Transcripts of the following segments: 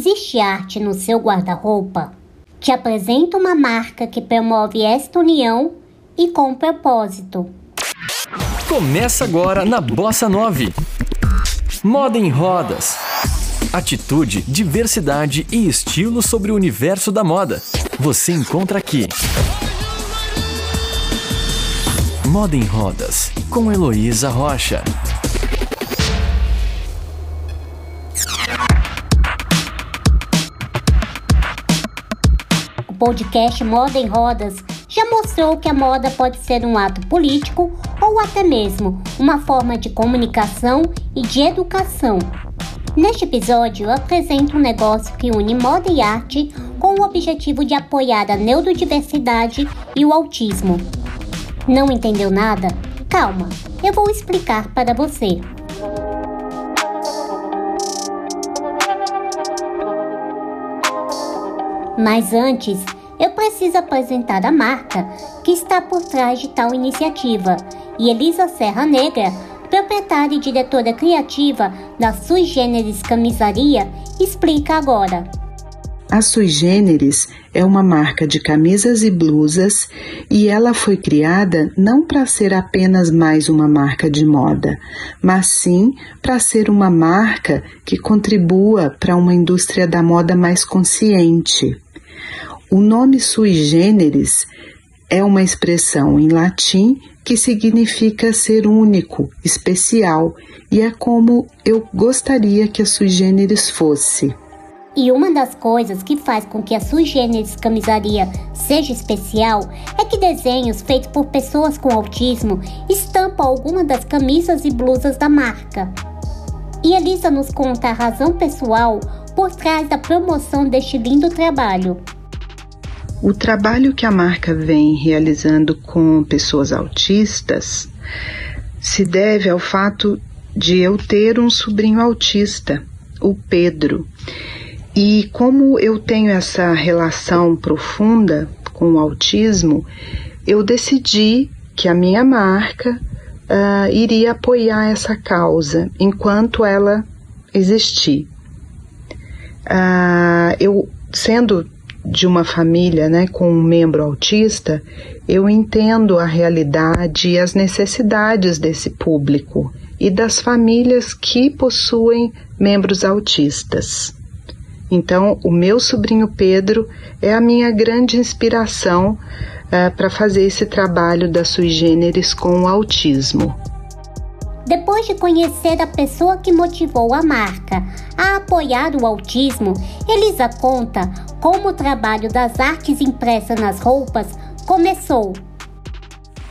Existe arte no seu guarda-roupa? Te apresento uma marca que promove esta união e com propósito. Começa agora na Bossa 9. Moda em rodas. Atitude, diversidade e estilo sobre o universo da moda. Você encontra aqui. Moda em Rodas, com Heloísa Rocha. Podcast Moda em Rodas já mostrou que a moda pode ser um ato político ou até mesmo uma forma de comunicação e de educação. Neste episódio, eu apresento um negócio que une moda e arte com o objetivo de apoiar a neurodiversidade e o autismo. Não entendeu nada? Calma, eu vou explicar para você. Mas antes, eu preciso apresentar a marca que está por trás de tal iniciativa. E Elisa Serra Negra, proprietária e diretora criativa da Sui Generis Camisaria, explica agora. A Sui Generis é uma marca de camisas e blusas e ela foi criada não para ser apenas mais uma marca de moda, mas sim para ser uma marca que contribua para uma indústria da moda mais consciente. O nome Sui Generis é uma expressão em latim que significa ser único, especial, e é como eu gostaria que a Sui Generis fosse. E uma das coisas que faz com que a sui generis camisaria seja especial é que desenhos feitos por pessoas com autismo estampam alguma das camisas e blusas da marca. E Elisa nos conta a razão pessoal por trás da promoção deste lindo trabalho. O trabalho que a marca vem realizando com pessoas autistas se deve ao fato de eu ter um sobrinho autista, o Pedro. E como eu tenho essa relação profunda com o autismo, eu decidi que a minha marca uh, iria apoiar essa causa enquanto ela existir. Uh, eu, sendo de uma família né, com um membro autista, eu entendo a realidade e as necessidades desse público e das famílias que possuem membros autistas. Então, o meu sobrinho Pedro é a minha grande inspiração uh, para fazer esse trabalho da sui generis com o autismo. Depois de conhecer a pessoa que motivou a marca a apoiar o autismo, Elisa conta como o trabalho das artes impressas nas roupas começou.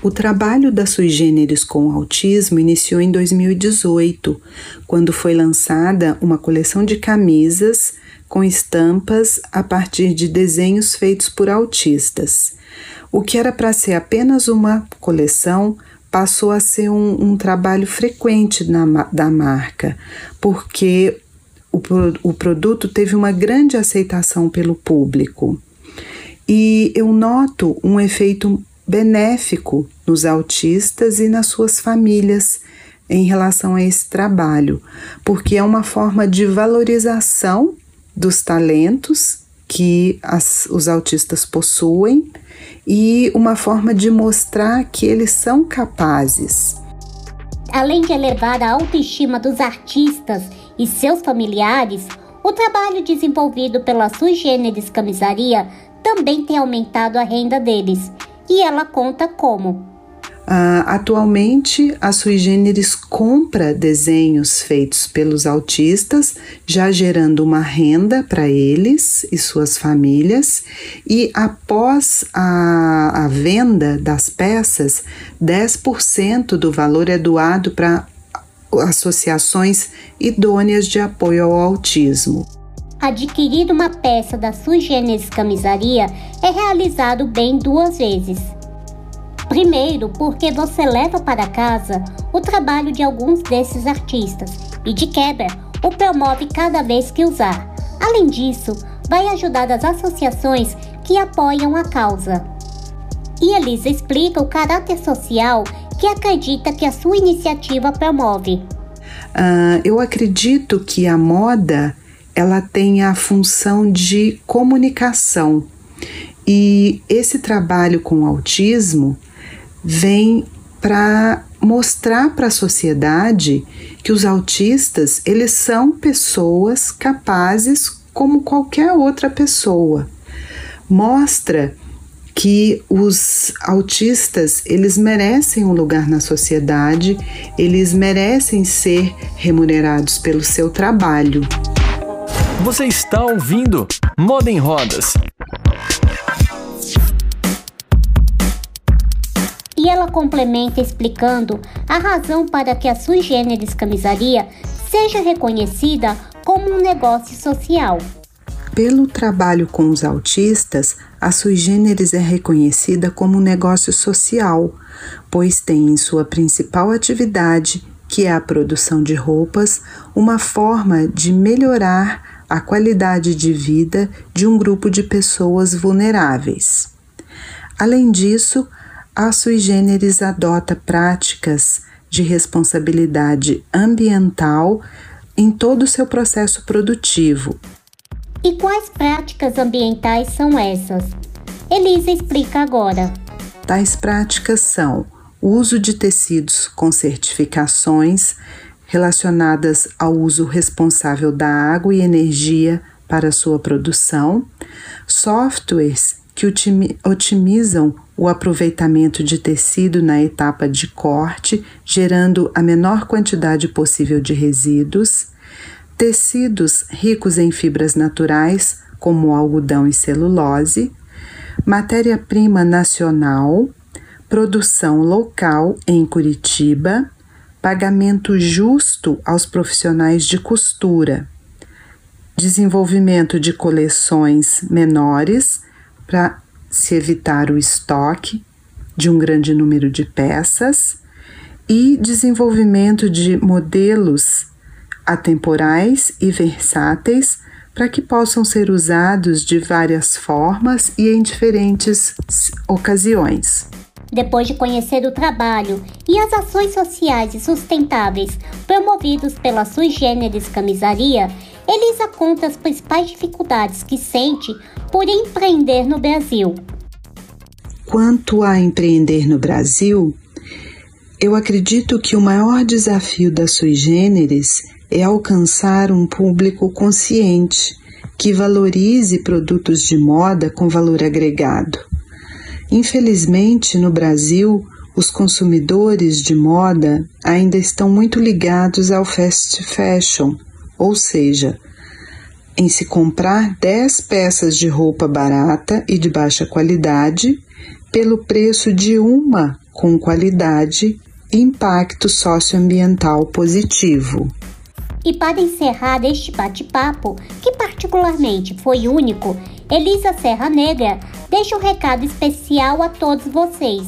O trabalho da Sui Generis com o autismo iniciou em 2018, quando foi lançada uma coleção de camisas com estampas a partir de desenhos feitos por autistas. O que era para ser apenas uma coleção passou a ser um, um trabalho frequente na, da marca, porque o, o produto teve uma grande aceitação pelo público. E eu noto um efeito benéfico nos autistas e nas suas famílias em relação a esse trabalho, porque é uma forma de valorização dos talentos que as, os autistas possuem e uma forma de mostrar que eles são capazes. Além de elevar a autoestima dos artistas e seus familiares, o trabalho desenvolvido pela Sui Generis Camisaria também tem aumentado a renda deles. E ela conta como. Uh, atualmente, a Sui Generis compra desenhos feitos pelos autistas, já gerando uma renda para eles e suas famílias, e após a, a venda das peças, 10% do valor é doado para associações idôneas de apoio ao autismo. Adquirir uma peça da Sui Generis Camisaria é realizado bem duas vezes Primeiro, porque você leva para casa o trabalho de alguns desses artistas e, de quebra, o promove cada vez que usar. Além disso, vai ajudar as associações que apoiam a causa. E Elisa explica o caráter social que acredita que a sua iniciativa promove. Uh, eu acredito que a moda ela tem a função de comunicação. E esse trabalho com autismo vem para mostrar para a sociedade que os autistas, eles são pessoas capazes como qualquer outra pessoa. Mostra que os autistas, eles merecem um lugar na sociedade, eles merecem ser remunerados pelo seu trabalho. Você está ouvindo Moda em Rodas. E ela complementa explicando a razão para que a sui generis camisaria seja reconhecida como um negócio social. Pelo trabalho com os autistas, a sui generis é reconhecida como um negócio social, pois tem em sua principal atividade, que é a produção de roupas, uma forma de melhorar a qualidade de vida de um grupo de pessoas vulneráveis. Além disso, a sui generis adota práticas de responsabilidade ambiental em todo o seu processo produtivo, e quais práticas ambientais são essas? Elisa explica agora. Tais práticas são o uso de tecidos com certificações relacionadas ao uso responsável da água e energia para sua produção, softwares que otimizam o aproveitamento de tecido na etapa de corte, gerando a menor quantidade possível de resíduos, tecidos ricos em fibras naturais, como algodão e celulose, matéria-prima nacional, produção local em Curitiba, pagamento justo aos profissionais de costura, desenvolvimento de coleções menores para se evitar o estoque de um grande número de peças e desenvolvimento de modelos atemporais e versáteis para que possam ser usados de várias formas e em diferentes ocasiões. Depois de conhecer o trabalho e as ações sociais e sustentáveis promovidos pela Sui Camisaria, Elisa conta as principais dificuldades que sente por empreender no Brasil. Quanto a empreender no Brasil, eu acredito que o maior desafio da Sui é alcançar um público consciente que valorize produtos de moda com valor agregado. Infelizmente, no Brasil, os consumidores de moda ainda estão muito ligados ao fast fashion, ou seja, em se comprar 10 peças de roupa barata e de baixa qualidade pelo preço de uma com qualidade e impacto socioambiental positivo. E para encerrar este bate-papo, que particularmente foi único, Elisa Serra Negra deixa um recado especial a todos vocês.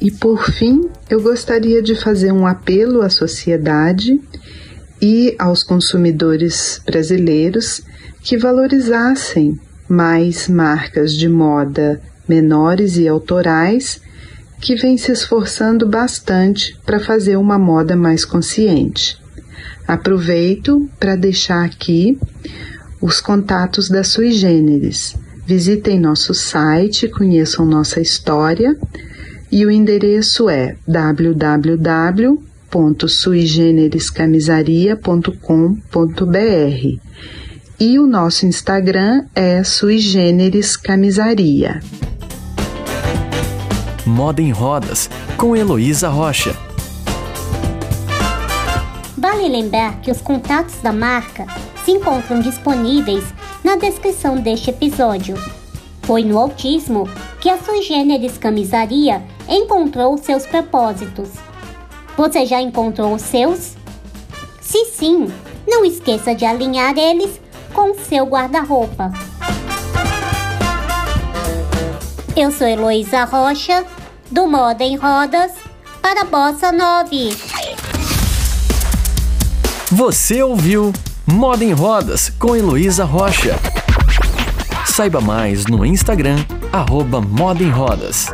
E por fim, eu gostaria de fazer um apelo à sociedade e aos consumidores brasileiros que valorizassem mais marcas de moda menores e autorais que vem se esforçando bastante para fazer uma moda mais consciente. Aproveito para deixar aqui os contatos da Sui Generis. Visitem nosso site, conheçam nossa história e o endereço é www.suigeneriscamisaria.com.br e o nosso Instagram é suigeneriscamisaria. Moda em Rodas, com Heloísa Rocha. Vale lembrar que os contatos da marca se encontram disponíveis na descrição deste episódio. Foi no autismo que a Sui Generis Camisaria encontrou seus propósitos. Você já encontrou os seus? Se sim, não esqueça de alinhar eles com seu guarda-roupa. Eu sou Heloísa Rocha do Moda em Rodas para Bossa 9. Você ouviu Moda em Rodas com Heloísa Rocha. Saiba mais no Instagram, arroba Moda em Rodas.